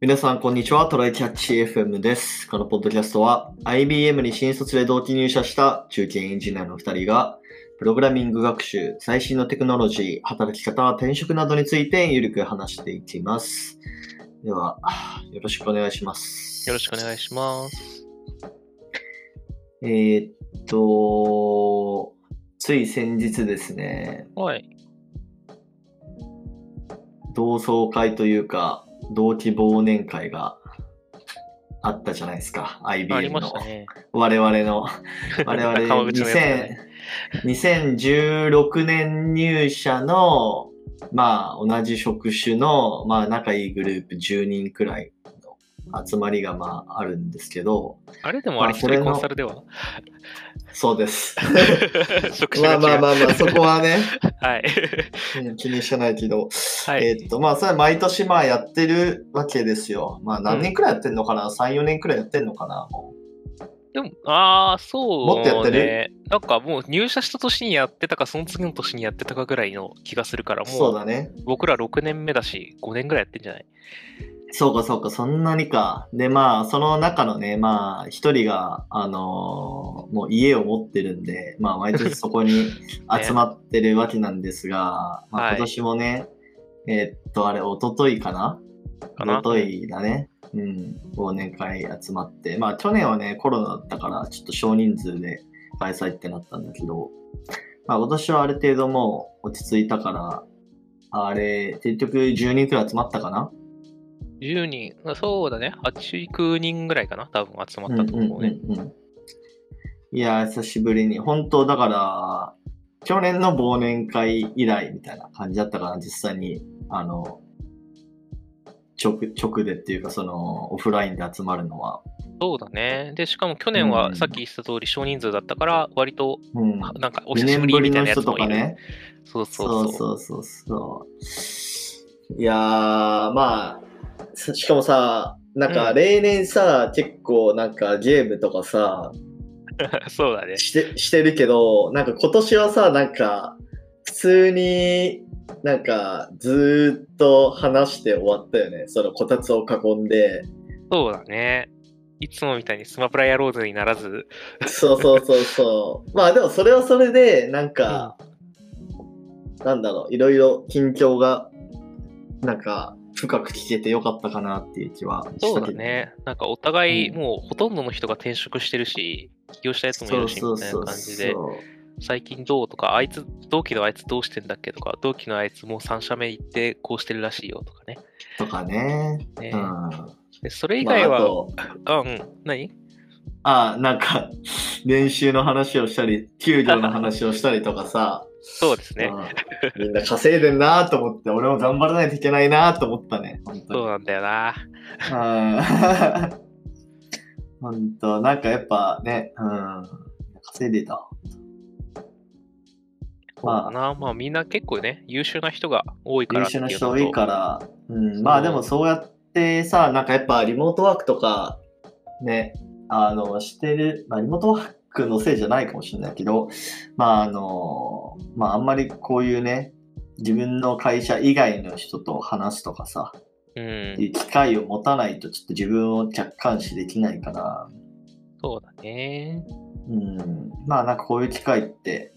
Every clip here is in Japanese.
皆さん、こんにちは。トライキャッチ FM です。このポッドキャストは、IBM に新卒で同期入社した中堅エンジニアの2人が、プログラミング学習、最新のテクノロジー、働き方、転職などについてゆるく話していきます。では、よろしくお願いします。よろしくお願いします。えーっと、つい先日ですね、はい。同窓会というか、同期忘年会があったじゃないですか。IBM の。ね。我々の、我々ね2000 2016年入社の、まあ、同じ職種の、まあ、仲いいグループ10人くらいの集まりが、まあ、あるんですけど、あれでもあれ一人コンサルでは？そうです。まあまあまあまあ、そこはね、はい。うん気にしてないけど、はい。えーっと、まあ、それは毎年まあやってるわけですよ。まあ、何年くらいやってんのかな、?3、4年くらいやってんのかな？もでも、ああ、そう、ね。もっとやってる？なんかもう入社した年にやってたか、その次の年にやってたかぐらいの気がするから、うそうもうだね。僕ら6年目だし、5年ぐらいやってんじゃない？そうかそうか、そんなにか。で、まあ、その中のね、まあ、一人が、あのーもう家を持ってるんで、まあ、毎年そこに 集まってるわけなんですが、まあ、はい今年もね、えーっと、あれ、一昨日かな？かな？一昨日だね。うん、忘年会集まって。まあ、去年はね、コロナだったから、ちょっと少人数で開催ってなったんだけど、まあ、今年はある程度もう落ち着いたから、あれ、結局10人くらい集まったかな？?10 人、そうだね。8、9人ぐらいかな多分集まったと思うね。んんうんうんいやー、久しぶりに。本当だから、去年の忘年会以来みたいな感じだったかな、実際に。あの、直、直でっていうか、その、オフラインで集まるのは。そうだね。で、しかも去年うんはさっき言った通り少人数だったから、割と、うん。なんかお2久しぶり年ぶりみたいなやの人とつもいる。かね。そうそうそう。そうそうそう。いやー、まあ、さ しかもさ、なんかうん例年さ、結構なんかゲームとかさ、そうだね。して、してるけど、なんか今年はさ、なんか、普通に、なんか、ずーっと話して終わったよね。そのこたつを囲んで。そうだね。いつもみたいにスマプラやろうぜにならず、そうそうそうそう。まあでもそれはそれで、なんか、なんだろう、いろいろ近況が、なんか、深く聞けてよかったかなっていう気はしたけど。そうだね。なんかお互い、うんもうほとんどの人が転職してるし、起業したやつもいるし、みたいな感じで。最近どうとか、あいつ、同期のあいつどうしてんだっけとか、同期のあいつもう3社目行ってこうしてるらしいよとかね。とかね。ねうん。でそれ以まあ外は、あとあ、うん、何？あなんか、練習の話をしたり、給料の話をしたりとかさ、そうですね。うんみんな稼いでんなと思って、俺も頑張らないといけないなと思ったね。そうなんだよな。うん 本当なんかやっぱね、うん、稼いでた。まあ、なまあみんな結構ね、優秀な人が多いから優秀な人多いから、うん、まあでもそうやってさ、なんかやっぱリモートワークとか、ね、あの、してる、まあリモートワークのせいじゃないかもしれないけど、まああの、まああんまりこういうね、自分の会社以外の人と話すとかさ、うん機会を持たないとちょっと自分を客観視できないから、そうだね。うん、まあなんかこういう機会って、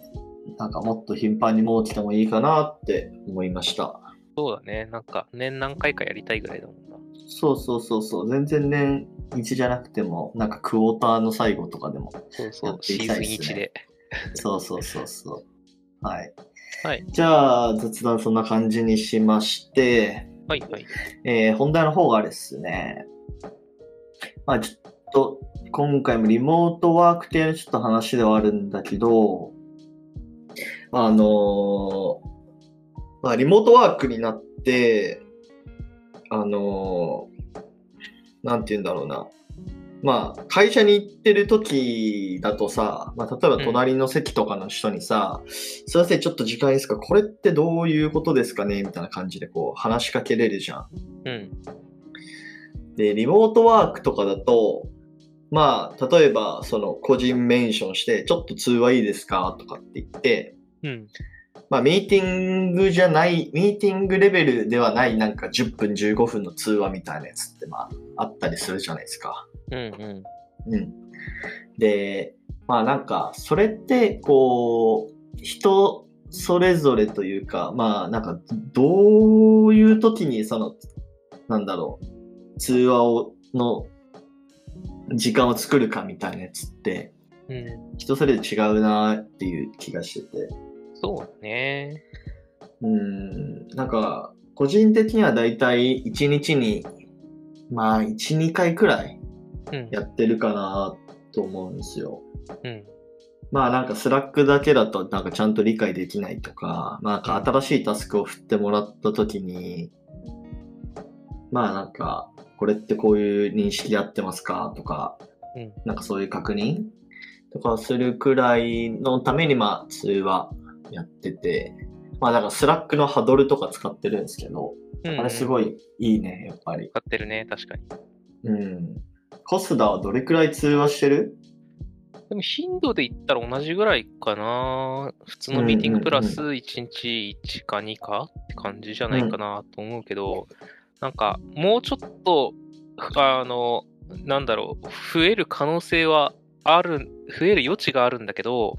なんかもっと頻繁に設けてもいいかなって思いました。そうだね。なんか年何回かやりたいぐらいだもんな。そうそうそうそう、全然年1じゃなくても、なんかクォーターの最後とかでも、そうそう、やってシーズンいきたいっすね1で。そうそうそうそう。はい。はい。じゃあ、雑談そんな感じにしまして、はいはい。えー本題の方がですね、まあちょっと、今回もリモートワーク系のちょっと話ではあるんだけど、あのーまあリモートワークになって、あのーなんて言うんだろうな。まあ、会社に行ってる時だとさ、まあ、例えば隣の席とかの人にさ、すいません、ちょっと時間いいですか？これってどういうことですかね？みたいな感じでこう話しかけれるじゃん。うん。で、リモートワークとかだと、まあ、例えば、その、個人メンションして、ちょっと通話いいですか？とかって言って、うん。まあ、ミーティングじゃない、ミーティングレベルではない、なんか10分、15分の通話みたいなやつって、まあ、あったりするじゃないですか。うんうん。うん。で、まあなんか、それって、こう、人それぞれというか、まあなんか、どういう時に、その、なんだろう、通話を、の、時間を作るかみたいなやつって、うん。人それぞれ違うなっていう気がしてて。そうね。うん、なんか、個人的にはだいたい1日に、まあ、1、2回くらいうん。やってるかなと思うんですよ。うん。まあなんか Slackだけだとなんかちゃんと理解できないとか、まあなんか新しいタスクを振ってもらった時に、まあなんか、これってこういう認識でやってますかとか、うんなんかそういう確認とかするくらいのためにまあ通話やってて、まあだから Slackの huddle とか使ってるんですけど、うん。あれすごい。いいいね、やっぱり。使ってるね、確かに。うん。コスダはどれくらい通話してる？でも頻度で言ったら同じぐらいかな。普通のミーティングプラス1日1か2かって感じじゃないかなと思うけど、なんかもうちょっと、あの、なんだろう、増える可能性はある、増える余地があるんだけど、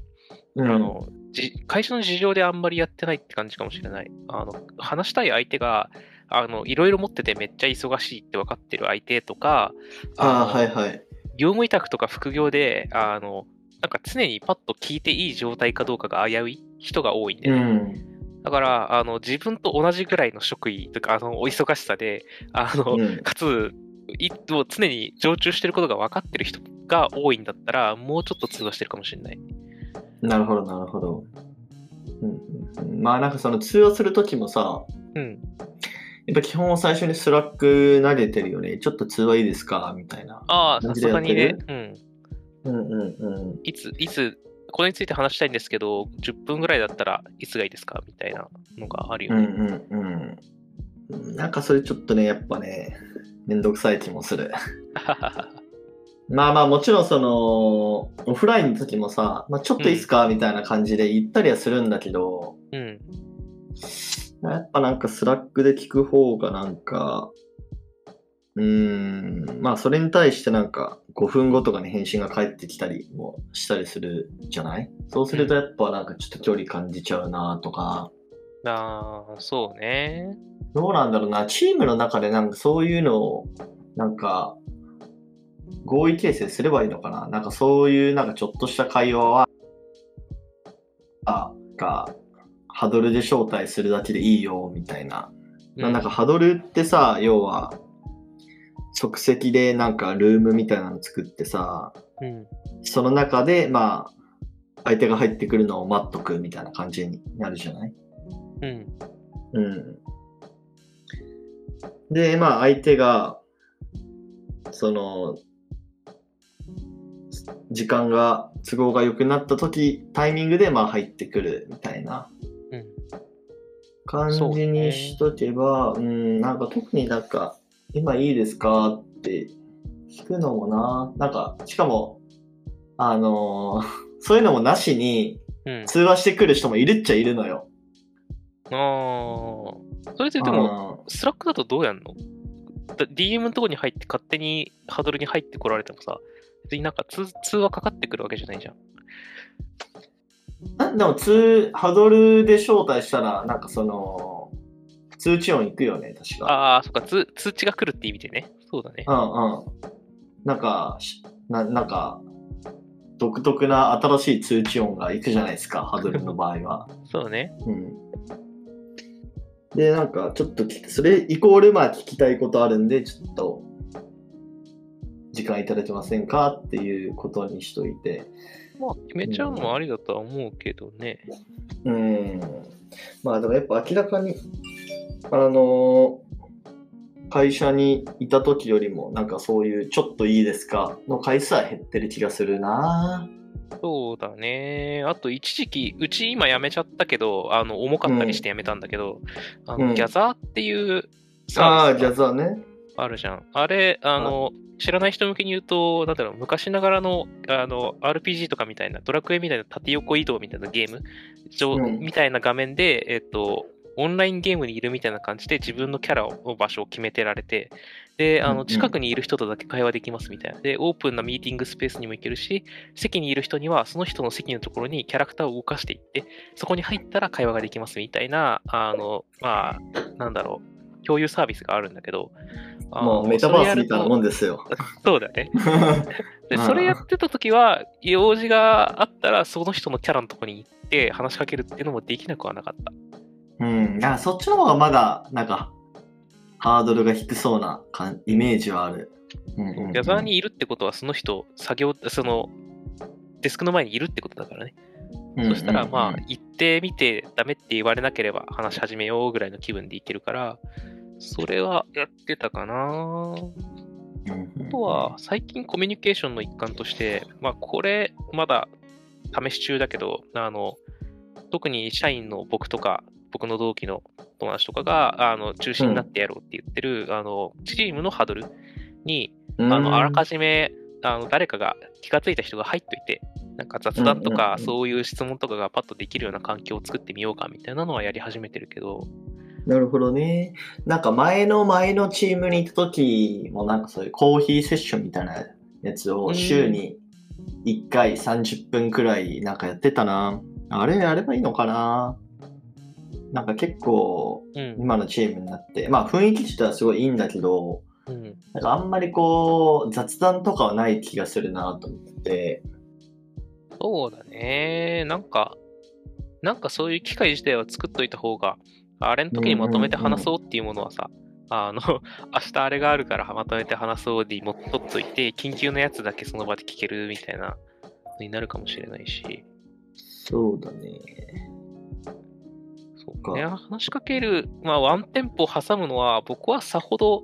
うんあのじ会社の事情であんまりやってないって感じかもしれない。あの話したい相手があのいろいろ持っててめっちゃ忙しいって分かってる相手とか、あはいはい。業務委託とか副業で、あのなんか常にパッと聞いていい状態かどうかが危うい人が多いんで、うん。だからあの自分と同じぐらいの職位とかあのお忙しさで、あのうんかつい常に常駐してることが分かってる人が多いんだったら、もうちょっと通話してるかもしれない。なるほど、なるほど。うんうんうん、まあなんかその通話するときもさ、うん。やっぱ基本は最初に Slack 投げてるよね。ちょっと通話いいですか？みたいな。ああ、さすがにねる？うん。うんうんうん。いつ、いつ、これについて話したいんですけど、10分ぐらいだったらいつがいいですか？みたいなのがあるようんね。うんうん。なんかそれちょっとね、やっぱね、めんどくさい気もする。まあまあもちろんその、オフラインの時もさ、まあ、ちょっといいっすか、みたいな感じで言ったりはするんだけど、うん。やっぱなんか Slackで聞く方がなんか、うーん、まあそれに対してなんか5分後とかに返信が返ってきたりもしたりするじゃない？そうするとやっぱなんかちょっと距離感じちゃうなとか、ああ、そうね。どうなんだろうな、チームの中でなんかそういうのを、なんか、合意形成すればいいのかな？なんかそういうなんかちょっとした会話は、あ、が、ハドルで招待するだけでいいよ、みたいな。まあなんかハドルってさ、要は、即席でなんかルームみたいなの作ってさ、うん。その中で、まあ、相手が入ってくるのを待っとくみたいな感じになるじゃない？うん。うん。で、まあ相手が、その、時間が、都合が良くなった時、タイミングでまあ入ってくるみたいなうん。感じにしとけば、うん、なんか特になんか、今いいですかって聞くのもな、なんか、しかも、あのー そういうのもなしにうん。通話してくる人もいるっちゃいるのよ。ああ。それってでも、 Slackだとどうやんの？だ ?DM のとこに入って勝手に huddle に入ってこられてもさ、別になんか通通話かかってくるわけじゃないじゃん。あでも通、 huddle で招待したら、なんかその、通知音いくよね、確か。ああ、そっか通、通知が来るって意味でね。そうだね。うんうん。なんか、しななんか、独特な新しい通知音がいくじゃないですか、ハドルの場合は。そうね。うん。で、なんか、ちょっとそれイコール、まあ、聞きたいことあるんで、ちょっと、時間いただけませんかっていうことにしといて。まあ、決めちゃうのもありだとは思うけどね。うん。まあでもやっぱ明らかに、あの会社にいた時よりも、なんかそういうちょっといいですかの回数は減ってる気がするなそうだね。あと、一時期、うち今辞めちゃったけど、あの、重かったりして辞めたんだけど、あの、うんギャザーっていうああー、サービスがジャズはね。あるじゃん。あれ、あの、知らない人向けに言うと、なんだろう、昔ながらの、あの、RPG とかみたいな、ドラクエみたいな縦横移動みたいなゲーム、上うんみたいな画面で、えっと、オンラインゲームにいるみたいな感じで自分のキャラを場所を決めてられて、で、あの近くにいる人とだけ会話できますみたいな。で、オープンなミーティングスペースにも行けるし、席にいる人にはその人の席のところにキャラクターを動かしていって、そこに入ったら会話ができますみたいな、あの、まあ、なんだろう、共有サービスがあるんだけど、もうメタバースみたいなもんで。ですよ。そうだね。で、うんそれやってた時は、用事があったら、その人のキャラのとこに行って話しかけるっていうのもできなくはなかった。うん。だからそっちの方がまだ、なんか、ハードルが低そうな感イメージはある。うんうんうんギャザーにいるってことは、その人、作業、その、デスクの前にいるってことだからね。そしたら、まあ、行ってみて、ダメって言われなければ話し始めようぐらいの気分でいけるから、それはやってたかな。ああとは、最近コミュニケーションの一環として、まあ、これ、まだ試し中だけど、あの、特に社員の僕とか、僕の同期の友達とかが、あの、中心になってやろうって言ってる、あの、チームのハードルに、あの、あらかじめ、あの、誰かが気がついた人が入っといて、なんか雑談とうんうんうんかそういう質問とかがパッとできるような環境を作ってみようかみたいなのはやり始めてるけど、なるほどね。なんか前の前のチームにいた時もなんかそういうコーヒーセッションみたいなやつを週に1回30分くらいなんかやってたな。あれやればいいのかななんか結構うん。今のチームになって、まあ雰囲気自体はすごいいいんだけど、うん。なんかあんまりこう雑談とかはない気がするなと思って。そうだね。なんか、なんかそういう機会自体は作っといた方が、あれの時にまとめて話そうっていうものはさ、あの、明日あれがあるからまとめて話そうで持っとっといて、緊急のやつだけその場で聞けるみたいなのになるかもしれないし、そうだね。そうね、話しかける、まあワンテンポ挟むのは僕はさほど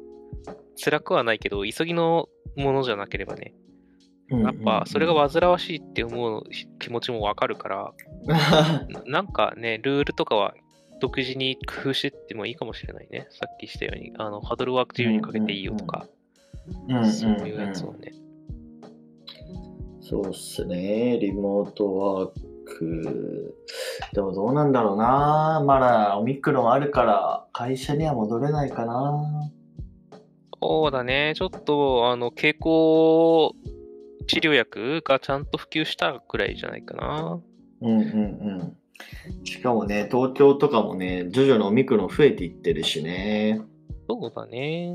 辛くはないけど、急ぎのものじゃなければね、やっぱそれが煩わしいって思う気持ちもわかるから、ななんかね、ルールとかは独自に工夫してってもいいかもしれないね。さっきしたように、あのハードルワーク自由にかけていいよとか、そういうやつをね。そうっすね、リモートワーク。でもどうなんだろうな。まだオミクロンあるから会社には戻れないかな。そうだね、ちょっと、あの、経口治療薬がちゃんと普及したくらいじゃないかな。うんうんうん。しかもね、東京とかもね、徐々にオミクロン増えていってるしね。そうだね。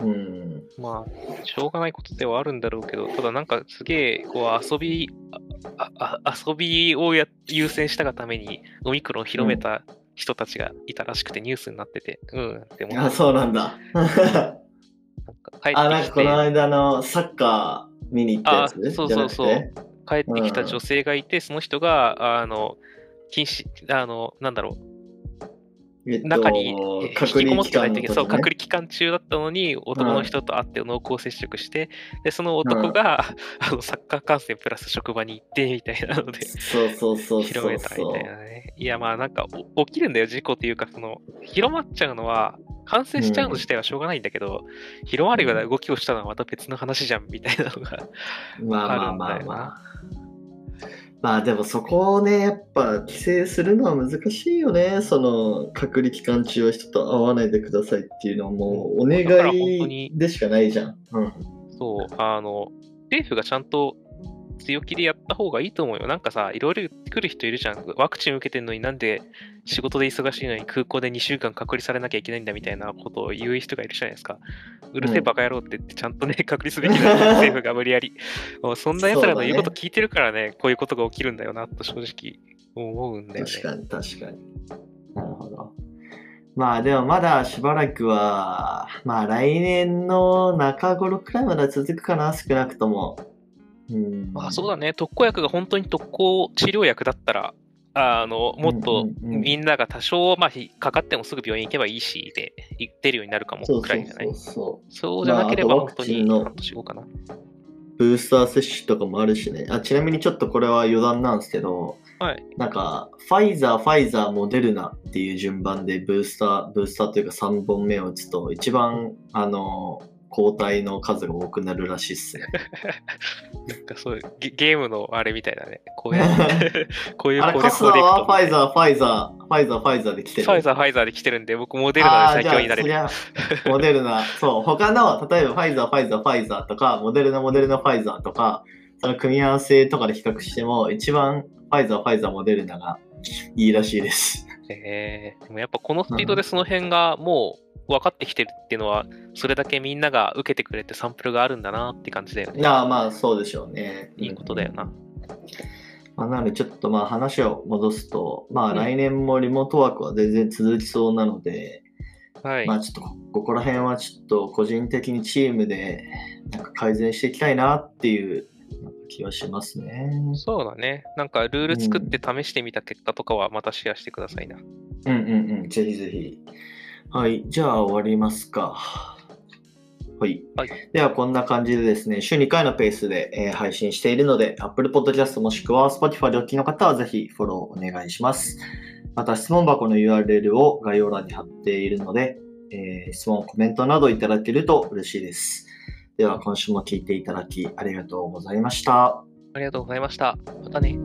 うん。まあ、しょうがないことではあるんだろうけど、ただなんかすげえ、こう遊び、遊びをや優先したがために、オミクロンを広めた人たちがいたらしくてニュースになってて、うん、でも、あ、そうなんだ。なんか帰あ、なんってきて、かこの間のサッカー見に行ったやつあそうそうそう帰ってきた女性がいて、その人が、あの、禁止、あの、なんだろう、えっと中に引きこもってないといけない、そう、隔離期間中だったのに、男の人と会って濃厚接触して、で、その男が、あの、サッカー観戦プラス職場に行って、みたいなので、そうそうそう広めたみたいなね。いや、まあなんかお起きるんだよ、事故っていうか、その、広まっちゃうのは、感染しちゃうの自体はしょうがないんだけど、広まるような動きをしたのはまた別の話じゃん、みたいなのが。まあまあまああるんだよまあな。まあでもそこをね、やっぱ規制するのは難しいよね。その隔離期間中は人と会わないでくださいっていうのはもうお願いでしかないじゃん。うん。そう、あの、政府がちゃんと強気でやった方がいいと思うよ。なんかさ、いろいろ言ってくる人いるじゃん。ワクチン受けてんのになんで仕事で忙しいのに空港で2週間隔離されなきゃいけないんだみたいなことを言う人がいるじゃないですか。うるせえバカ野郎って言ってちゃんとね、隔離すべきだよ、政府が無理やり。もうそんな奴らの言うこと聞いてるからね、こういうことが起きるんだよな、と正直思うんだよね。確かに確かに。なるほど。まあでもまだしばらくは、まあ来年の中頃くらいまでは続くかな、少なくとも。うん。まあそうだね、特効薬が本当に特効治療薬だったら、あの、もっとみんなが多少、まあ、ひかかってもすぐ病院行けばいいし、で、出るようになるかもそうそうくらいじゃない？そうそそうじゃなければ本当に半年後かな。ブースター接種とかもあるしね。あちなみにちょっとこれは余談なんですけど、はい。なんか、ファイザー、ファイザー、モデルナっていう順番でブースター、ブースターというか3本目を打つと、一番、あの、抗体の数が多くなるらしいっすね。なんかそういうゲゲームのあれみたいだね。こういう、こういうあれ、攻カはファイザー、ファイザー、ファイザー、ファイザーで来てる。ファイザー、ファイザーで来てるんで、僕モデルナで最強になれる。モデルナ、そう、他の、例えばファイザー、ファイザー、ファイザーとか、モデルナ、モデルナ、ファイザーとか、その組み合わせとかで比較しても、一番ファイザー、ファイザー、モデルナがいいらしいです。えー、でもやっぱこのスピードでその辺がもう分かってきてるっていうのは、それだけみんなが受けてくれてサンプルがあるんだなって感じだよね。ああ、まあ、そうでしょうね。いいことだよな。まあ、なので、ちょっとまあ話を戻すと、まあうん来年もリモートワークは全然続きそうなので、はい。まあちょっとこここら辺はちょっと個人的にチームでなんか改善していきたいなっていう気はしますね。そうだね。なんかルール作って試してみた結果とかはまたシェアしてくださいな。うんうんうん、ぜひぜひ。はい、じゃあ終わりますか。はい。はいでは、こんな感じでですね、週2回のペースで、えー配信しているので、Apple Podcast もしくは Spotify でお聞きの方はぜひフォローお願いします。また、質問箱の URL を概要欄に貼っているので、えー質問、コメントなどいただけると嬉しいです。では、今週も聞いていただきありがとうございました。ありがとうございました。またね。